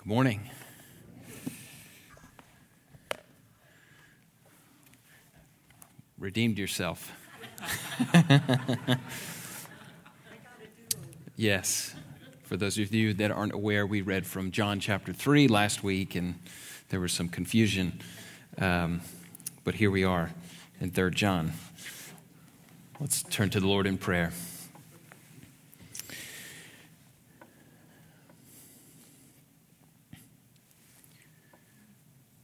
Good morning. Redeemed yourself. yes. For those of you that aren't aware, we read from John chapter 3 last week, and there was some confusion. Um, but here we are in 3 John. Let's turn to the Lord in prayer.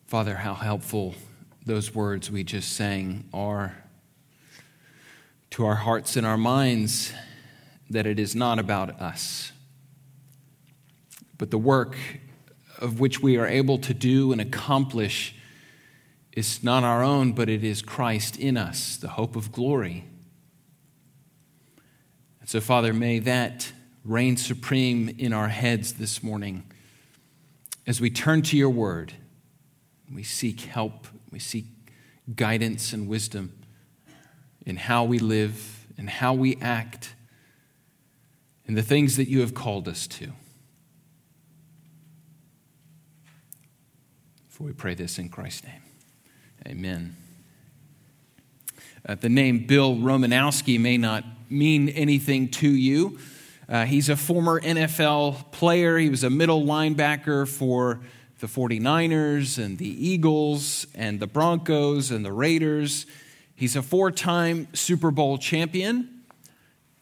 Father, how helpful those words we just sang are to our hearts and our minds that it is not about us, but the work of which we are able to do and accomplish is not our own, but it is Christ in us, the hope of glory. And so, Father, may that reign supreme in our heads this morning as we turn to your word. We seek help, we seek guidance and wisdom in how we live and how we act in the things that you have called us to. For we pray this in Christ's name. Amen. Uh, the name Bill Romanowski may not mean anything to you. Uh, he's a former NFL player. He was a middle linebacker for the 49ers and the Eagles and the Broncos and the Raiders. He's a four time Super Bowl champion,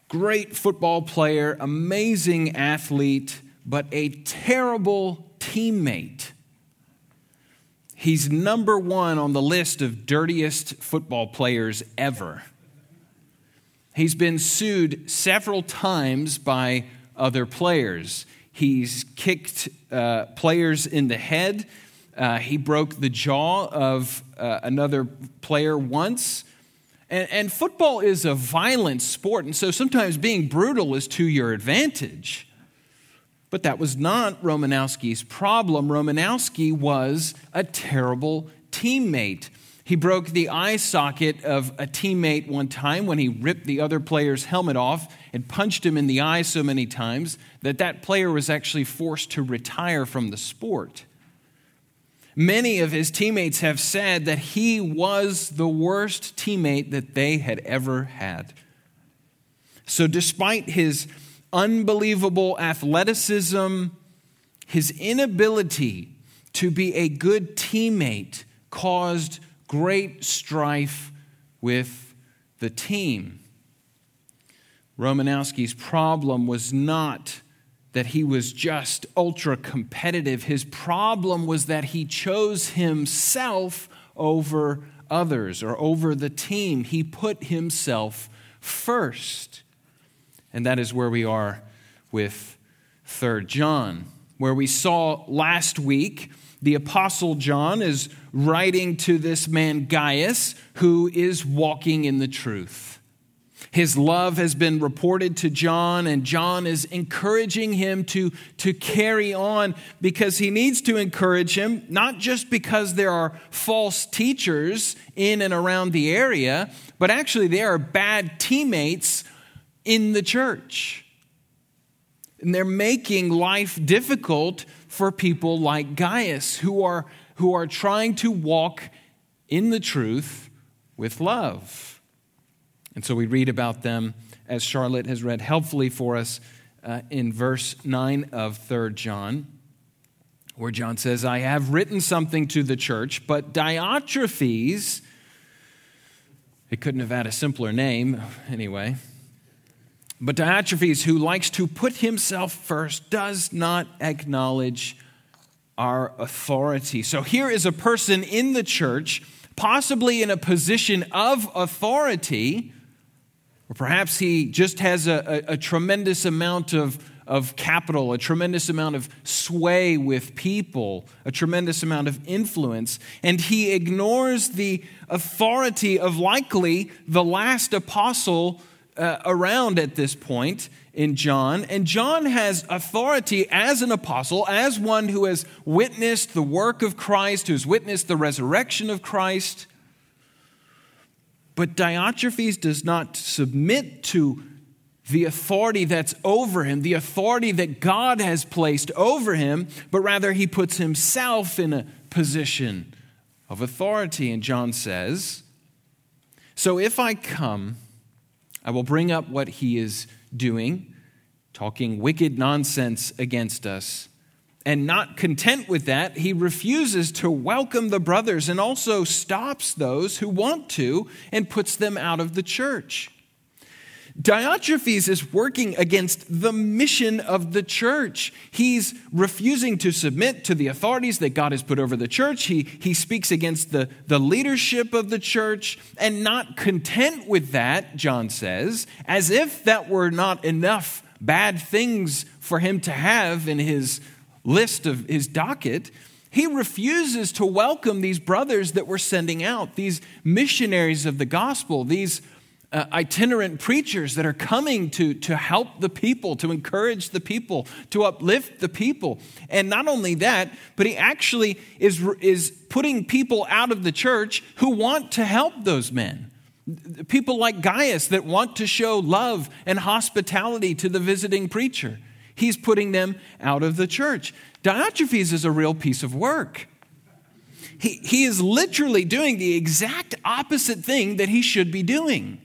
great football player, amazing athlete, but a terrible teammate. He's number one on the list of dirtiest football players ever. He's been sued several times by other players. He's kicked uh, players in the head. Uh, he broke the jaw of uh, another player once. And, and football is a violent sport, and so sometimes being brutal is to your advantage. But that was not Romanowski's problem. Romanowski was a terrible teammate. He broke the eye socket of a teammate one time when he ripped the other player's helmet off and punched him in the eye so many times that that player was actually forced to retire from the sport. Many of his teammates have said that he was the worst teammate that they had ever had. So, despite his unbelievable athleticism, his inability to be a good teammate caused great strife with the team. Romanowski's problem was not that he was just ultra competitive. His problem was that he chose himself over others or over the team. He put himself first. And that is where we are with 3rd John, where we saw last week the Apostle John is writing to this man Gaius who is walking in the truth. His love has been reported to John, and John is encouraging him to, to carry on because he needs to encourage him, not just because there are false teachers in and around the area, but actually there are bad teammates in the church. And they're making life difficult for people like Gaius who are, who are trying to walk in the truth with love. And so we read about them as Charlotte has read helpfully for us uh, in verse 9 of 3 John, where John says, I have written something to the church, but Diotrephes, it couldn't have had a simpler name anyway. But Diotrephes, who likes to put himself first, does not acknowledge our authority. So here is a person in the church, possibly in a position of authority, or perhaps he just has a, a, a tremendous amount of, of capital, a tremendous amount of sway with people, a tremendous amount of influence, and he ignores the authority of likely the last apostle uh, around at this point in John. And John has authority as an apostle, as one who has witnessed the work of Christ, who's witnessed the resurrection of Christ. But Diotrephes does not submit to the authority that's over him, the authority that God has placed over him, but rather he puts himself in a position of authority. And John says, So if I come, I will bring up what he is doing, talking wicked nonsense against us. And not content with that, he refuses to welcome the brothers and also stops those who want to and puts them out of the church. Diotrephes is working against the mission of the church. He's refusing to submit to the authorities that God has put over the church. He, he speaks against the, the leadership of the church. And not content with that, John says, as if that were not enough bad things for him to have in his list of his docket, he refuses to welcome these brothers that we're sending out, these missionaries of the gospel, these uh, itinerant preachers that are coming to, to help the people, to encourage the people, to uplift the people. And not only that, but he actually is, is putting people out of the church who want to help those men. People like Gaius that want to show love and hospitality to the visiting preacher. He's putting them out of the church. Diotrephes is a real piece of work. He, he is literally doing the exact opposite thing that he should be doing.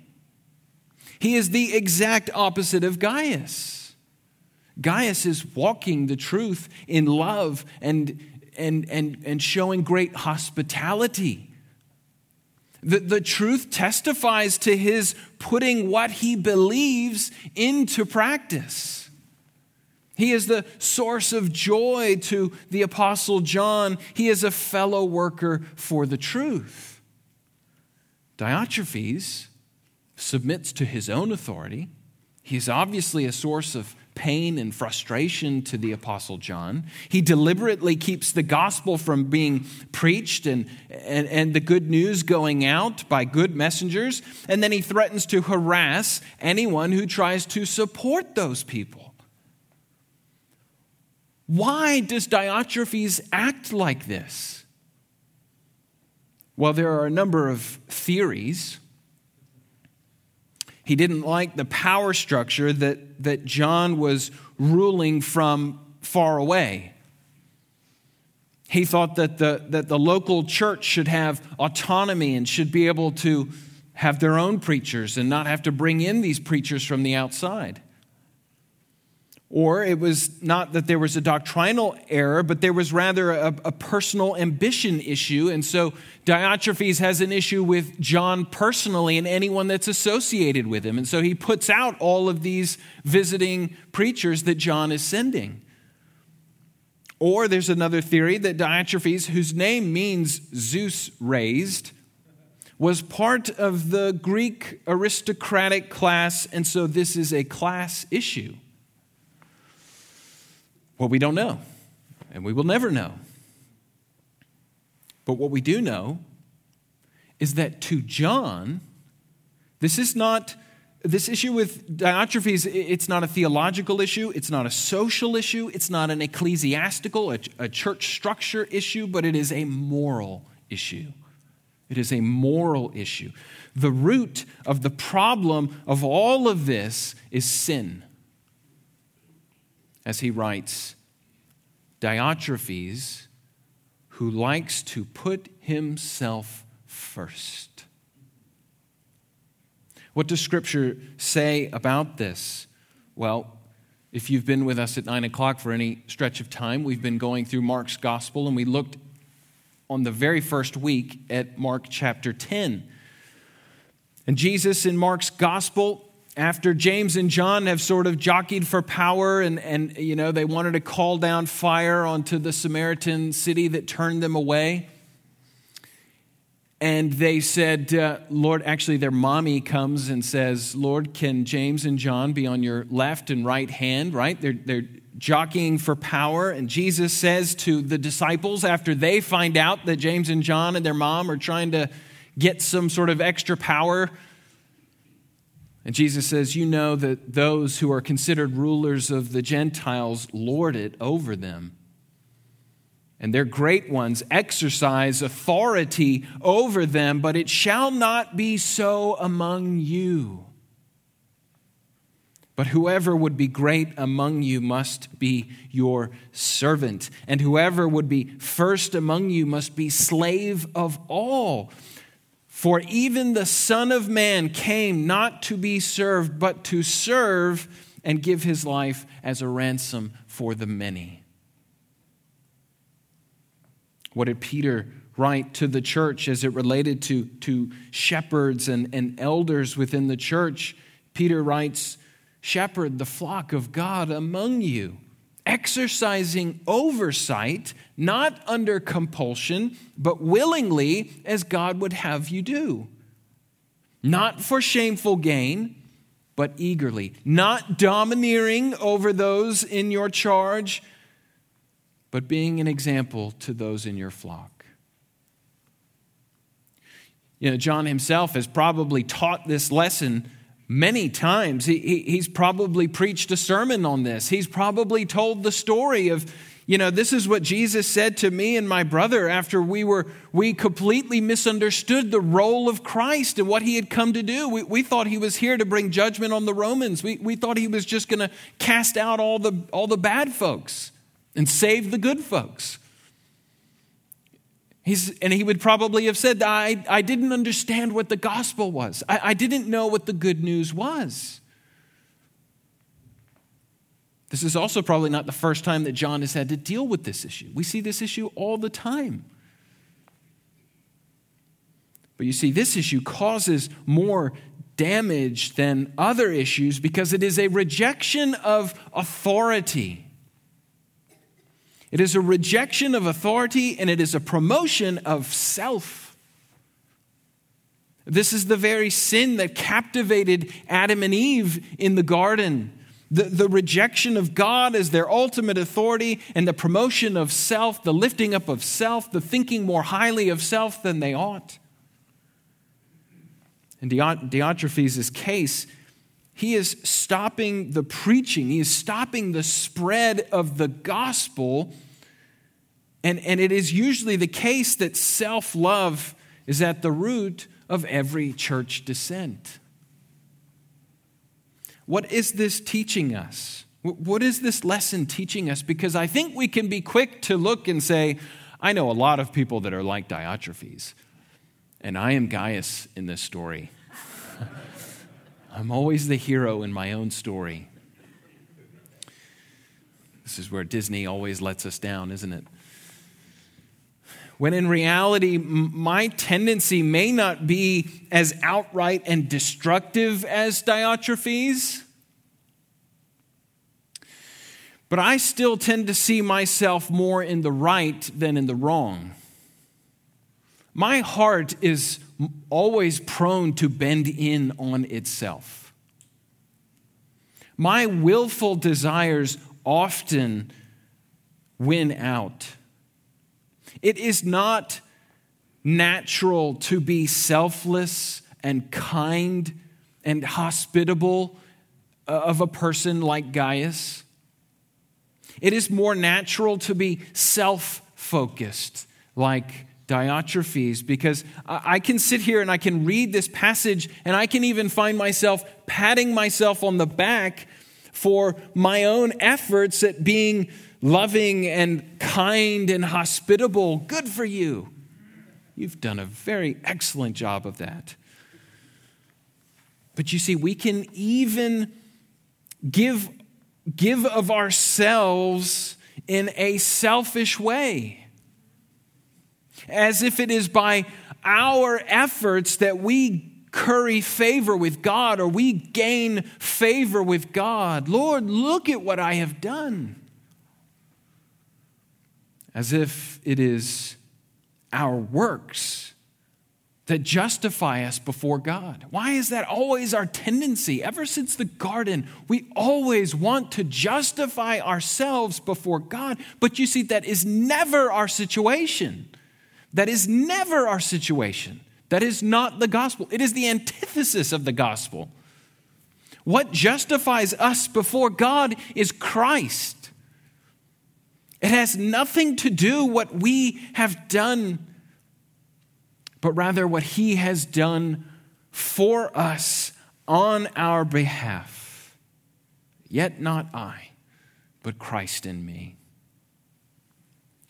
He is the exact opposite of Gaius. Gaius is walking the truth in love and, and, and, and showing great hospitality. The, the truth testifies to his putting what he believes into practice. He is the source of joy to the Apostle John. He is a fellow worker for the truth. Diotrephes submits to his own authority. He's obviously a source of pain and frustration to the Apostle John. He deliberately keeps the gospel from being preached and, and, and, the good news going out by good messengers. And then he threatens to harass anyone who tries to support those people. Why does Diotrephes act like this? Well, there are a number of theories. He didn't like the power structure that, that John was ruling from far away. He thought that the, that the local church should have autonomy and should be able to have their own preachers and not have to bring in these preachers from the outside. Or it was not that there was a doctrinal error, but there was rather a, a, personal ambition issue. And so Diotrephes has an issue with John personally and anyone that's associated with him. And so he puts out all of these visiting preachers that John is sending. Or there's another theory that Diotrephes, whose name means Zeus raised, was part of the Greek aristocratic class, and so this is a class issue. Well, we don't know, and we will never know. But what we do know is that to John, this is not this issue with Diotrephes, it's not a theological issue, it's not a social issue, it's not an ecclesiastical, a, a church structure issue, but it is a moral issue. It is a moral issue. The root of the problem of all of this is sin as he writes, Diotrephes, who likes to put himself first. What does Scripture say about this? Well, if you've been with us at 9 o'clock for any stretch of time, we've been going through Mark's gospel and we looked on the very first week at Mark chapter 10. And Jesus in Mark's gospel after James and John have sort of jockeyed for power and, and you know, they wanted to call down fire onto the Samaritan city that turned them away. And they said, uh, Lord, actually, their mommy comes and says, Lord, can James and John be on your left and right hand, right? They're, they're jockeying for power. And Jesus says to the disciples, after they find out that James and John and their mom are trying to get some sort of extra power and Jesus says, You know that those who are considered rulers of the Gentiles lord it over them. And their great ones exercise authority over them, but it shall not be so among you. But whoever would be great among you must be your servant, and whoever would be first among you must be slave of all. For even the Son of Man came not to be served, but to serve and give his life as a ransom for the many. What did Peter write to the church as it related to, to shepherds and, and elders within the church? Peter writes, shepherd the flock of God among you, exercising oversight, not under compulsion, but willingly as God would have you do. Not for shameful gain, but eagerly. Not domineering over those in your charge, but being an example to those in your flock. You know, John himself has probably taught this lesson many times. He, he, he's probably preached a sermon on this. He's probably told the story of, you know, this is what Jesus said to me and my brother after we were we completely misunderstood the role of Christ and what he had come to do. We, we thought he was here to bring judgment on the Romans. We, we thought he was just going to cast out all the all the bad folks and save the good folks. He's, and he would probably have said, I, I didn't understand what the gospel was. I, I didn't know what the good news was. This is also probably not the first time that John has had to deal with this issue. We see this issue all the time. But you see, this issue causes more damage than other issues because it is a rejection of authority. It is a rejection of authority and it is a promotion of self. This is the very sin that captivated Adam and Eve in the garden. The, the rejection of God as their ultimate authority and the promotion of self, the lifting up of self, the thinking more highly of self than they ought. In Diotrephes' case, he is stopping the preaching, he is stopping the spread of the gospel. And, and it is usually the case that self love is at the root of every church dissent. What is this teaching us? What is this lesson teaching us? Because I think we can be quick to look and say, I know a lot of people that are like Diotrephes, and I am Gaius in this story. I'm always the hero in my own story. This is where Disney always lets us down, isn't it? When in reality, my tendency may not be as outright and destructive as Diotrephes, but I still tend to see myself more in the right than in the wrong. My heart is always prone to bend in on itself. My willful desires often win out. It is not natural to be selfless and kind and hospitable uh, of a person like Gaius. It is more natural to be self focused like Diotrephes because I can sit here and I can read this passage and I can even find myself patting myself on the back for my own efforts at being loving and kind and hospitable. Good for you. You've done a very excellent job of that. But you see, we can even give, give of ourselves in a selfish way as if it is by our efforts that we curry favor with God or we gain favor with God. Lord, look at what I have done. As if it is our works that justify us before God. Why is that always our tendency? Ever since the garden, we always want to justify ourselves before God. But you see, that is never our situation. That is never our situation. That is not the gospel. It is the antithesis of the gospel. What justifies us before God is Christ. It has nothing to do what we have done, but rather what he has done for us on our behalf. Yet not I, but Christ in me.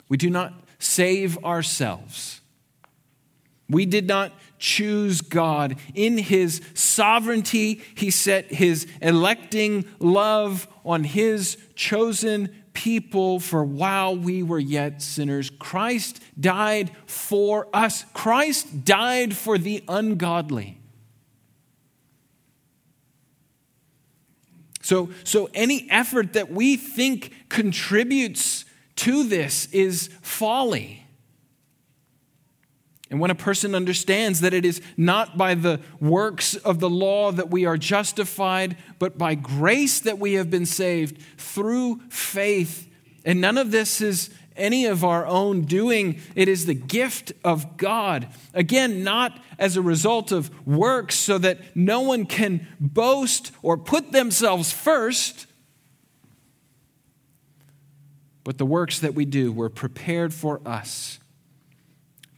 We do not save ourselves. We did not choose God. In his sovereignty, he set his electing love on his chosen people for while we were yet sinners. Christ died for us, Christ died for the ungodly. So, so any effort that we think contributes to this is folly. And when a person understands that it is not by the works of the law that we are justified, but by grace that we have been saved through faith, and none of this is any of our own doing, it is the gift of God. Again, not as a result of works, so that no one can boast or put themselves first. But the works that we do were prepared for us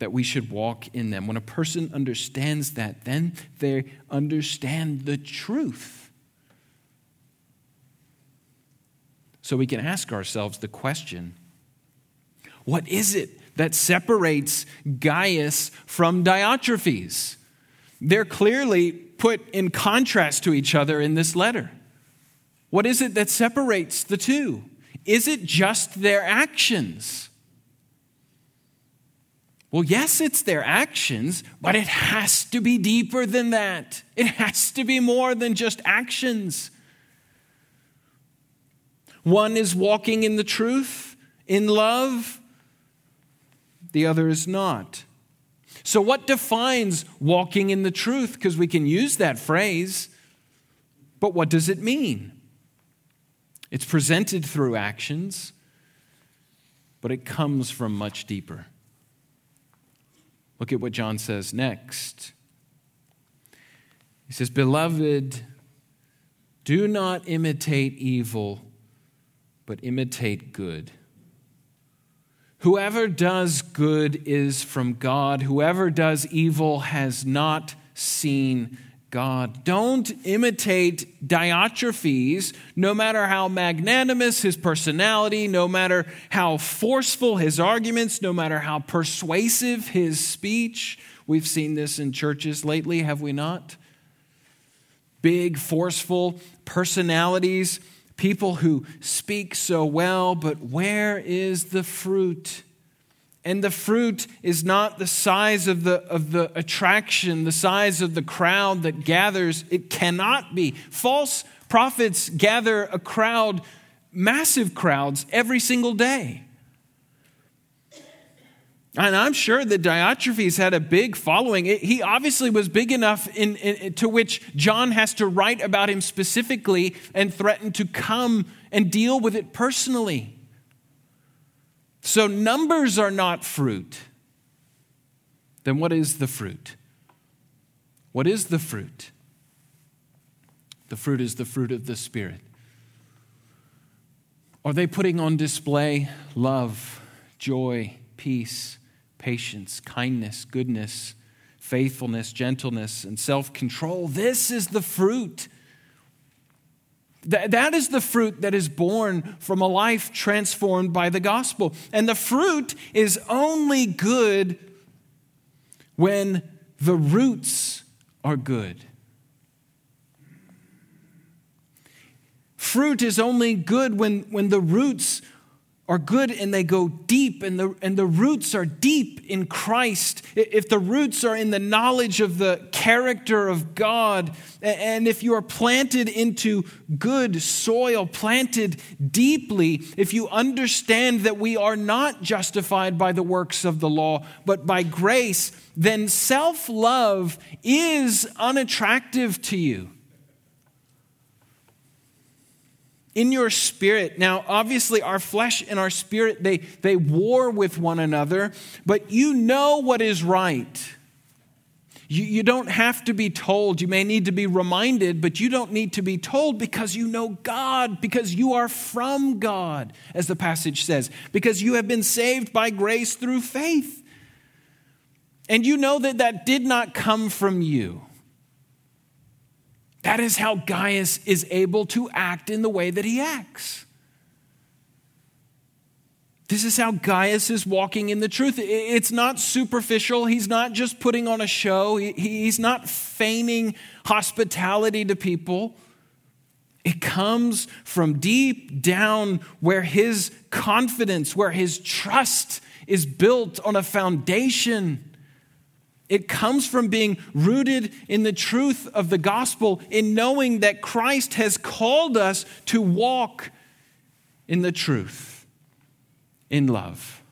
that we should walk in them. When a person understands that, then they understand the truth. So we can ask ourselves the question what is it that separates Gaius from Diotrephes? They're clearly put in contrast to each other in this letter. What is it that separates the two? Is it just their actions? Well, yes, it's their actions, but it has to be deeper than that. It has to be more than just actions. One is walking in the truth, in love, the other is not. So, what defines walking in the truth? Because we can use that phrase, but what does it mean? It's presented through actions, but it comes from much deeper. Look at what John says next. He says, Beloved, do not imitate evil, but imitate good. Whoever does good is from God. Whoever does evil has not seen God. Don't imitate Diotrephes, no matter how magnanimous his personality, no matter how forceful his arguments, no matter how persuasive his speech. We've seen this in churches lately, have we not? Big, forceful personalities, people who speak so well, but where is the fruit? And the fruit is not the size of the, of the attraction, the size of the crowd that gathers. It cannot be. False prophets gather a crowd, massive crowds, every single day. And I'm sure that Diotrephes had a big following. He obviously was big enough in, in, to which John has to write about him specifically and threaten to come and deal with it personally. So, numbers are not fruit. Then, what is the fruit? What is the fruit? The fruit is the fruit of the Spirit. Are they putting on display love, joy, peace, patience, kindness, goodness, faithfulness, gentleness, and self control? This is the fruit that is the fruit that is born from a life transformed by the gospel. And the fruit is only good when the roots are good. Fruit is only good when, when the roots are good and they go deep, and the, and the roots are deep in Christ. If the roots are in the knowledge of the character of God, and if you are planted into good soil, planted deeply, if you understand that we are not justified by the works of the law, but by grace, then self love is unattractive to you in your spirit. Now obviously our flesh and our spirit they, they war with one another but you know what is right. You, you don't have to be told. You may need to be reminded but you don't need to be told because you know god because you are from god as the passage says because you have been saved by grace through faith. And you know that that did not come from you That is how Gaius is able to act in the way that he acts. This is how Gaius is walking in the truth. It's not superficial. He's not just putting on a show, he's not feigning hospitality to people. It comes from deep down where his confidence, where his trust is built on a foundation. It comes from being rooted in the truth of the gospel, in knowing that Christ has called us to walk in the truth, in love.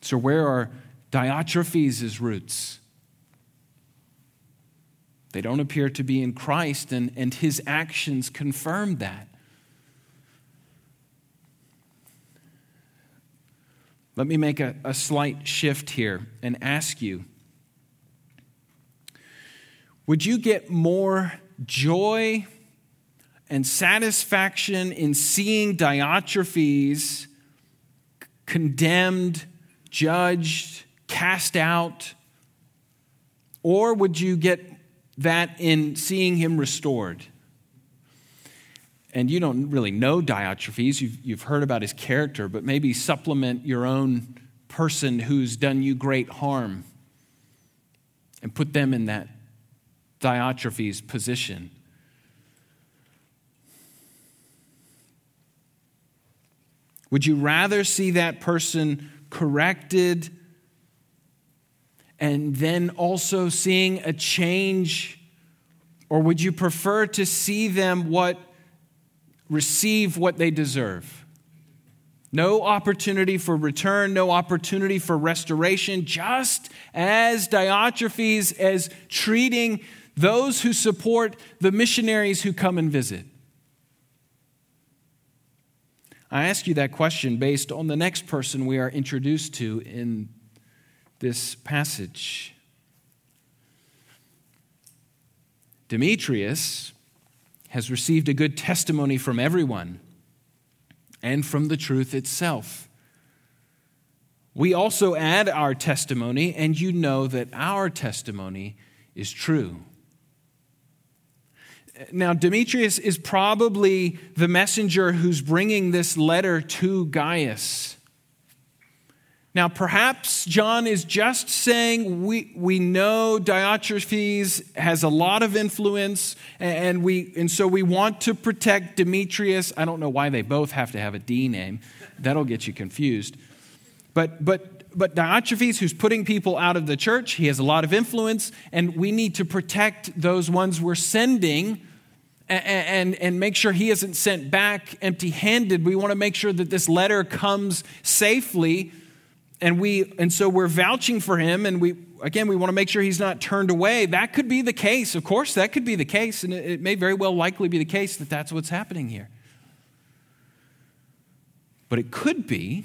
So, where are Diotrephes' roots? They don't appear to be in Christ, and, and his actions confirm that. Let me make a, a slight shift here and ask you Would you get more joy and satisfaction in seeing Diotrephes condemned, judged, cast out? Or would you get that in seeing him restored. And you don't really know Diotrephes, you've, you've heard about his character, but maybe supplement your own person who's done you great harm and put them in that Diotrephes position. Would you rather see that person corrected and then also seeing a change? Or would you prefer to see them what receive what they deserve? No opportunity for return, no opportunity for restoration, just as Diotrephes as treating those who support the missionaries who come and visit. I ask you that question based on the next person we are introduced to in this passage. Demetrius has received a good testimony from everyone and from the truth itself. We also add our testimony, and you know that our testimony is true. Now, Demetrius is probably the messenger who's bringing this letter to Gaius. Now, perhaps John is just saying we, we know Diotrephes has a lot of influence, and, we, and so we want to protect Demetrius. I don't know why they both have to have a D name. That'll get you confused. But, but, but Diotrephes, who's putting people out of the church, he has a lot of influence, and we need to protect those ones we're sending and, and, and make sure he isn't sent back empty handed. We want to make sure that this letter comes safely and we and so we're vouching for him and we again we want to make sure he's not turned away. That could be the case of course that could be the case and it, may very well likely be the case that that's what's happening here. But it could be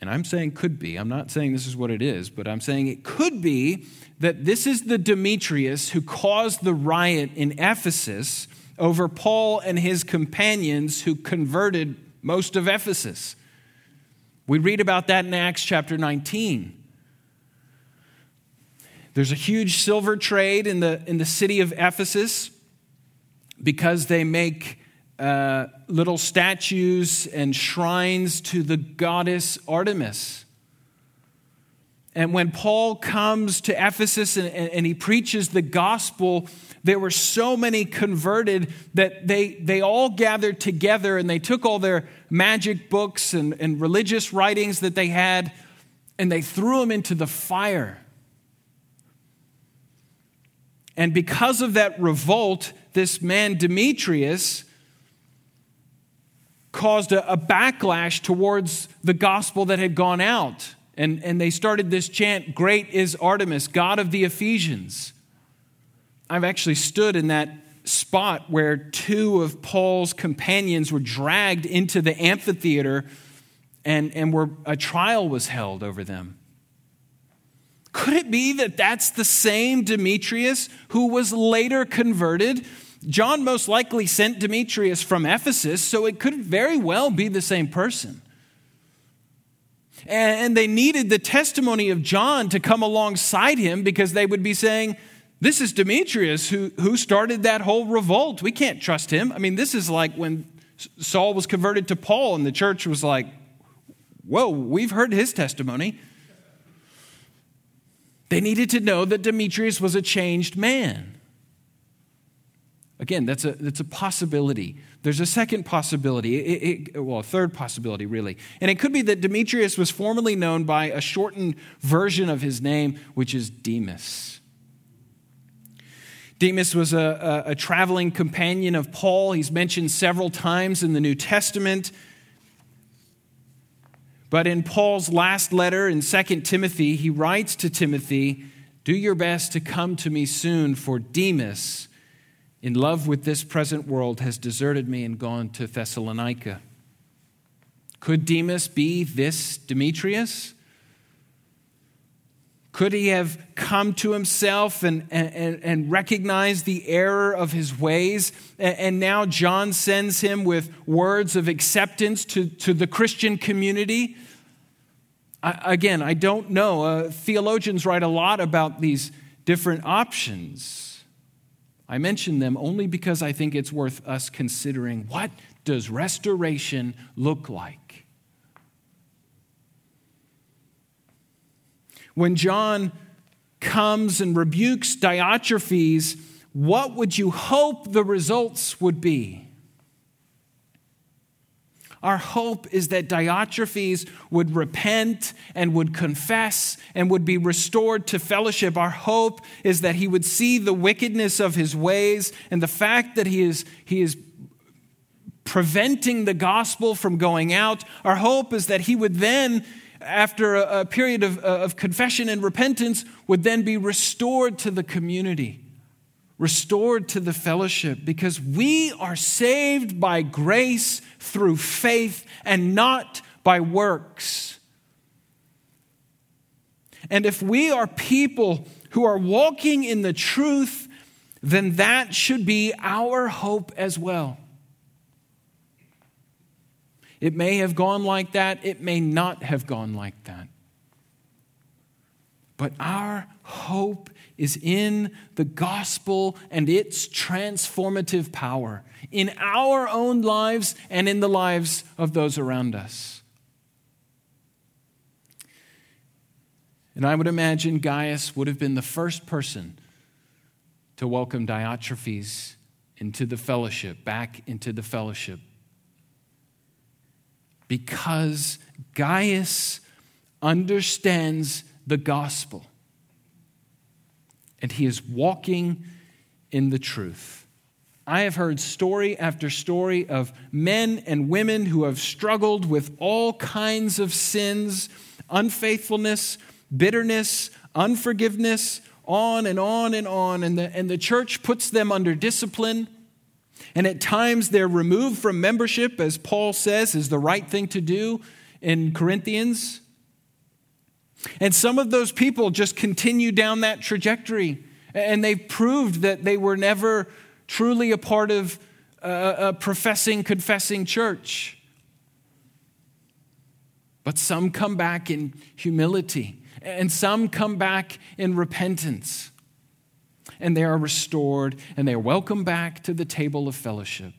and i'm saying could be i'm not saying this is what it is but i'm saying it could be that this is the demetrius who caused the riot in ephesus over paul and his companions who converted most of ephesus we read about that in Acts chapter 19. There's a huge silver trade in the, in the city of Ephesus because they make uh, little statues and shrines to the goddess Artemis. And when Paul comes to Ephesus and, and, and he preaches the gospel, there were so many converted that they, they all gathered together and they took all their magic books and, and religious writings that they had and they threw them into the fire. And because of that revolt, this man Demetrius caused a, a, backlash towards the gospel that had gone out. And, and they started this chant Great is Artemis, God of the Ephesians. I've actually stood in that spot where two of Paul's companions were dragged into the amphitheater and, and were, a trial was held over them. Could it be that that's the same Demetrius who was later converted? John most likely sent Demetrius from Ephesus, so it could very well be the same person. And they needed the testimony of John to come alongside him because they would be saying, This is Demetrius who, who started that whole revolt. We can't trust him. I mean, this is like when Saul was converted to Paul, and the church was like, Whoa, we've heard his testimony. They needed to know that Demetrius was a changed man. Again, that's a, that's a possibility. There's a second possibility, it, it, well, a third possibility, really. And it could be that Demetrius was formerly known by a shortened version of his name, which is Demas. Demas was a, a, a traveling companion of Paul. He's mentioned several times in the New Testament. But in Paul's last letter in 2 Timothy, he writes to Timothy, Do your best to come to me soon, for Demas, in love with this present world, has deserted me and gone to Thessalonica. Could Demas be this Demetrius? Could he have come to himself and, and, and recognized the error of his ways? And now John sends him with words of acceptance to, to the Christian community. I, again, I don't know. Uh, theologians write a lot about these different options. I mention them only because I think it's worth us considering what does restoration look like? When John comes and rebukes Diotrephes, what would you hope the results would be? Our hope is that Diotrephes would repent and would confess and would be restored to fellowship. Our hope is that he would see the wickedness of his ways and the fact that he is, he is preventing the gospel from going out. Our hope is that he would then after a, a period of, uh, of confession and repentance, would then be restored to the community, restored to the fellowship, because we are saved by grace through faith and not by works. And if we are people who are walking in the truth, then that should be our hope as well. It may have gone like that, it may not have gone like that. But our hope is in the gospel and its transformative power in our own lives and in the lives of those around us. And I would imagine Gaius would have been the first person to welcome Diotrephes into the fellowship, back into the fellowship because Gaius understands the gospel and he is walking in the truth. I have heard story after story of men and women who have struggled with all kinds of sins, unfaithfulness, bitterness, unforgiveness, on and on and on. And the, and the church puts them under discipline and at times they're removed from membership, as Paul says is the right thing to do in Corinthians. And some of those people just continue down that trajectory, and they've proved that they were never truly a part of a professing, confessing church. But some come back in humility, and some come back in repentance and they are restored and they are welcome back to the table of fellowship.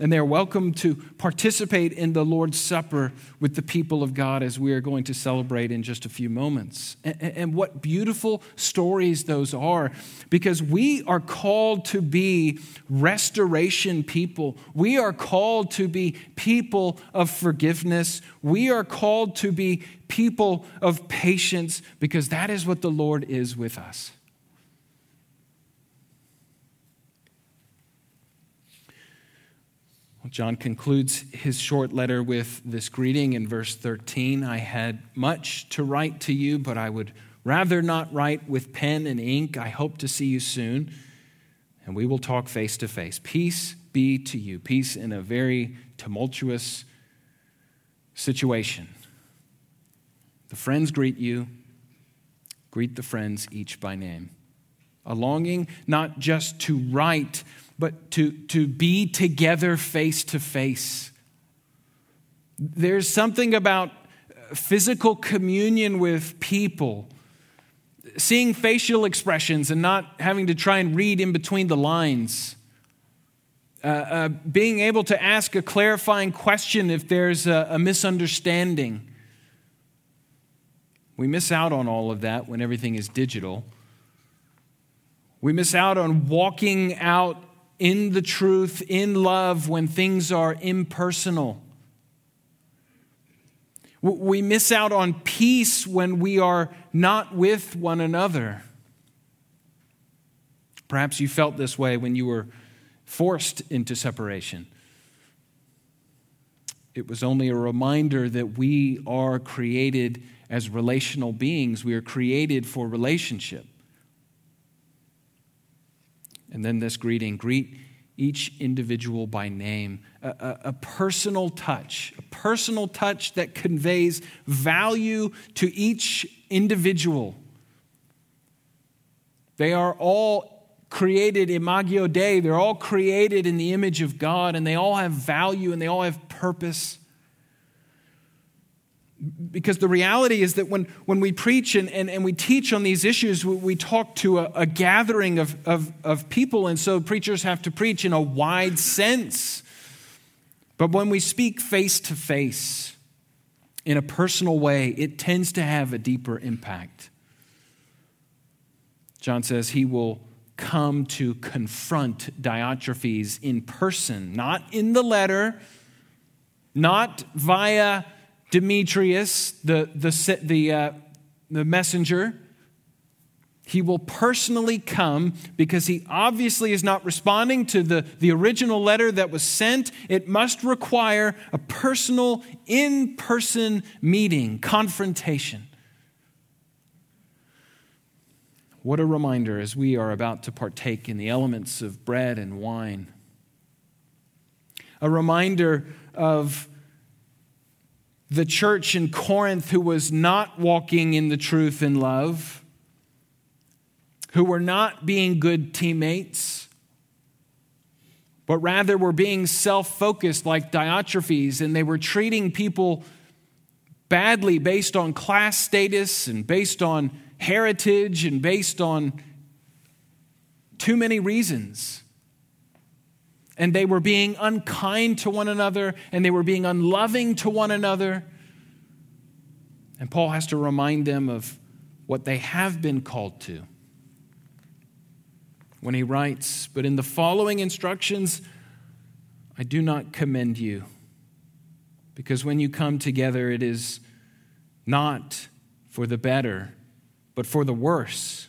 And they are welcome to participate in the Lord's Supper with the people of God as we are going to celebrate in just a few moments. And, and, what beautiful stories those are, because we are called to be restoration people. We are called to be people of forgiveness. We are called to be people of patience, because that is what the Lord is with us. John concludes his short letter with this greeting in verse 13 I had much to write to you, but I would rather not write with pen and ink. I hope to see you soon, and we will talk face to face. Peace be to you. Peace in a very tumultuous situation. The friends greet you, greet the friends each by name. A longing not just to write but to, to be together face to face. There's something about physical communion with people seeing facial expressions and not having to try and read in between the lines. Uh, uh, being able to ask a clarifying question if there's a, a misunderstanding. We miss out on all of that when everything is digital. We miss out on walking out in the truth, in love, when things are impersonal. We miss out on peace when we are not with one another. Perhaps you felt this way when you were forced into separation. It was only a reminder that we are created as relational beings, we are created for relationship. And then this greeting greet each individual by name, a, a, a, personal touch, a personal touch that conveys value to each individual. They are all created imago Dei, they're all created in the image of God, and they all have value and they all have purpose. Because the reality is that when, when we preach and, and, and we teach on these issues, we, we talk to a, a gathering of, of, of people, and so preachers have to preach in a wide sense. But when we speak face to face in a personal way, it tends to have a deeper impact. John says he will come to confront Diotrephes in person, not in the letter, not via Demetrius, the, the, the, uh, the messenger, he will personally come because he obviously is not responding to the, the original letter that was sent. It must require a personal, in person meeting, confrontation. What a reminder as we are about to partake in the elements of bread and wine. A reminder of the church in Corinth who was not walking in the truth and love, who were not being good teammates, but rather were being self focused like Diotrephes, and they were treating people badly based on class status and based on heritage and based on too many reasons and they were being unkind to one another and they were being unloving to one another. And Paul has to remind them of what they have been called to. When he writes, But in the following instructions, I do not commend you, because when you come together, it is not for the better, but for the worse.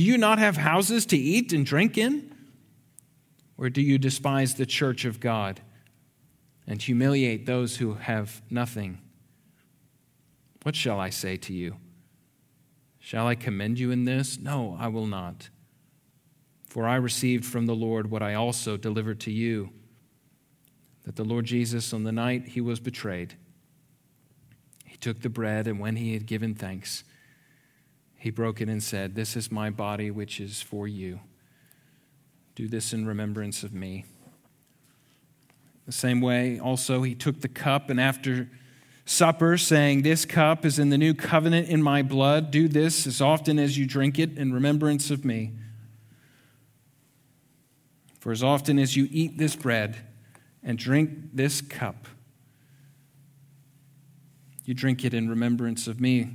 Do you not have houses to eat and drink in? Or do you despise the church of God and humiliate those who have nothing? What shall I say to you? Shall I commend you in this? No, I will not. For I received from the Lord what I also delivered to you that the Lord Jesus, on the night he was betrayed, he took the bread, and when he had given thanks, he broke it and said, This is my body, which is for you. Do this in remembrance of me. The same way, also, he took the cup, and after supper, saying, This cup is in the new covenant in my blood. Do this as often as you drink it in remembrance of me. For as often as you eat this bread and drink this cup, you drink it in remembrance of me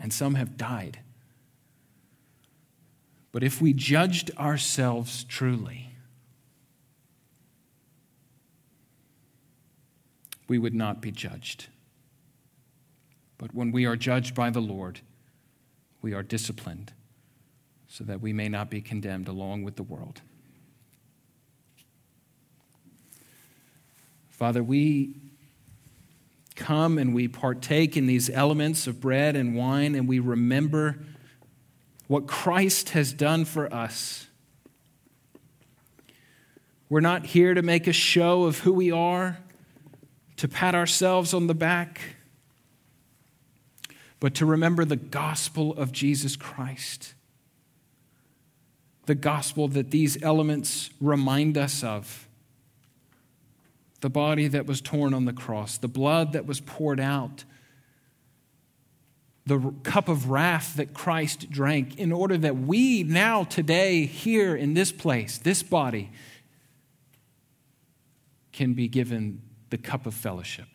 and some have died. But if we judged ourselves truly, we would not be judged. But when we are judged by the Lord, we are disciplined so that we may not be condemned along with the world. Father, we come and we partake in these elements of bread and wine and we remember what Christ has done for us. We're not here to make a show of who we are, to pat ourselves on the back, but to remember the gospel of Jesus Christ. The gospel that these elements remind us of the body that was torn on the cross, the blood that was poured out, the cup of wrath that Christ drank, in order that we now, today, here in this place, this body, can be given the cup of fellowship.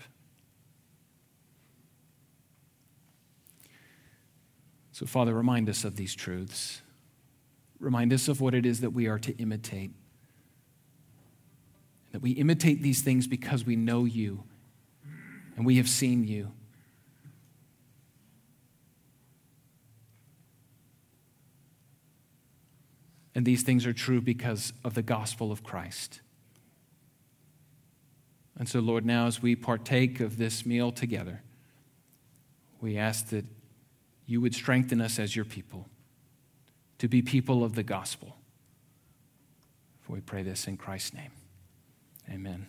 So, Father, remind us of these truths. Remind us of what it is that we are to imitate. That we imitate these things because we know you and we have seen you. And these things are true because of the gospel of Christ. And so, Lord, now as we partake of this meal together, we ask that you would strengthen us as your people to be people of the gospel. For we pray this in Christ's name. Amen.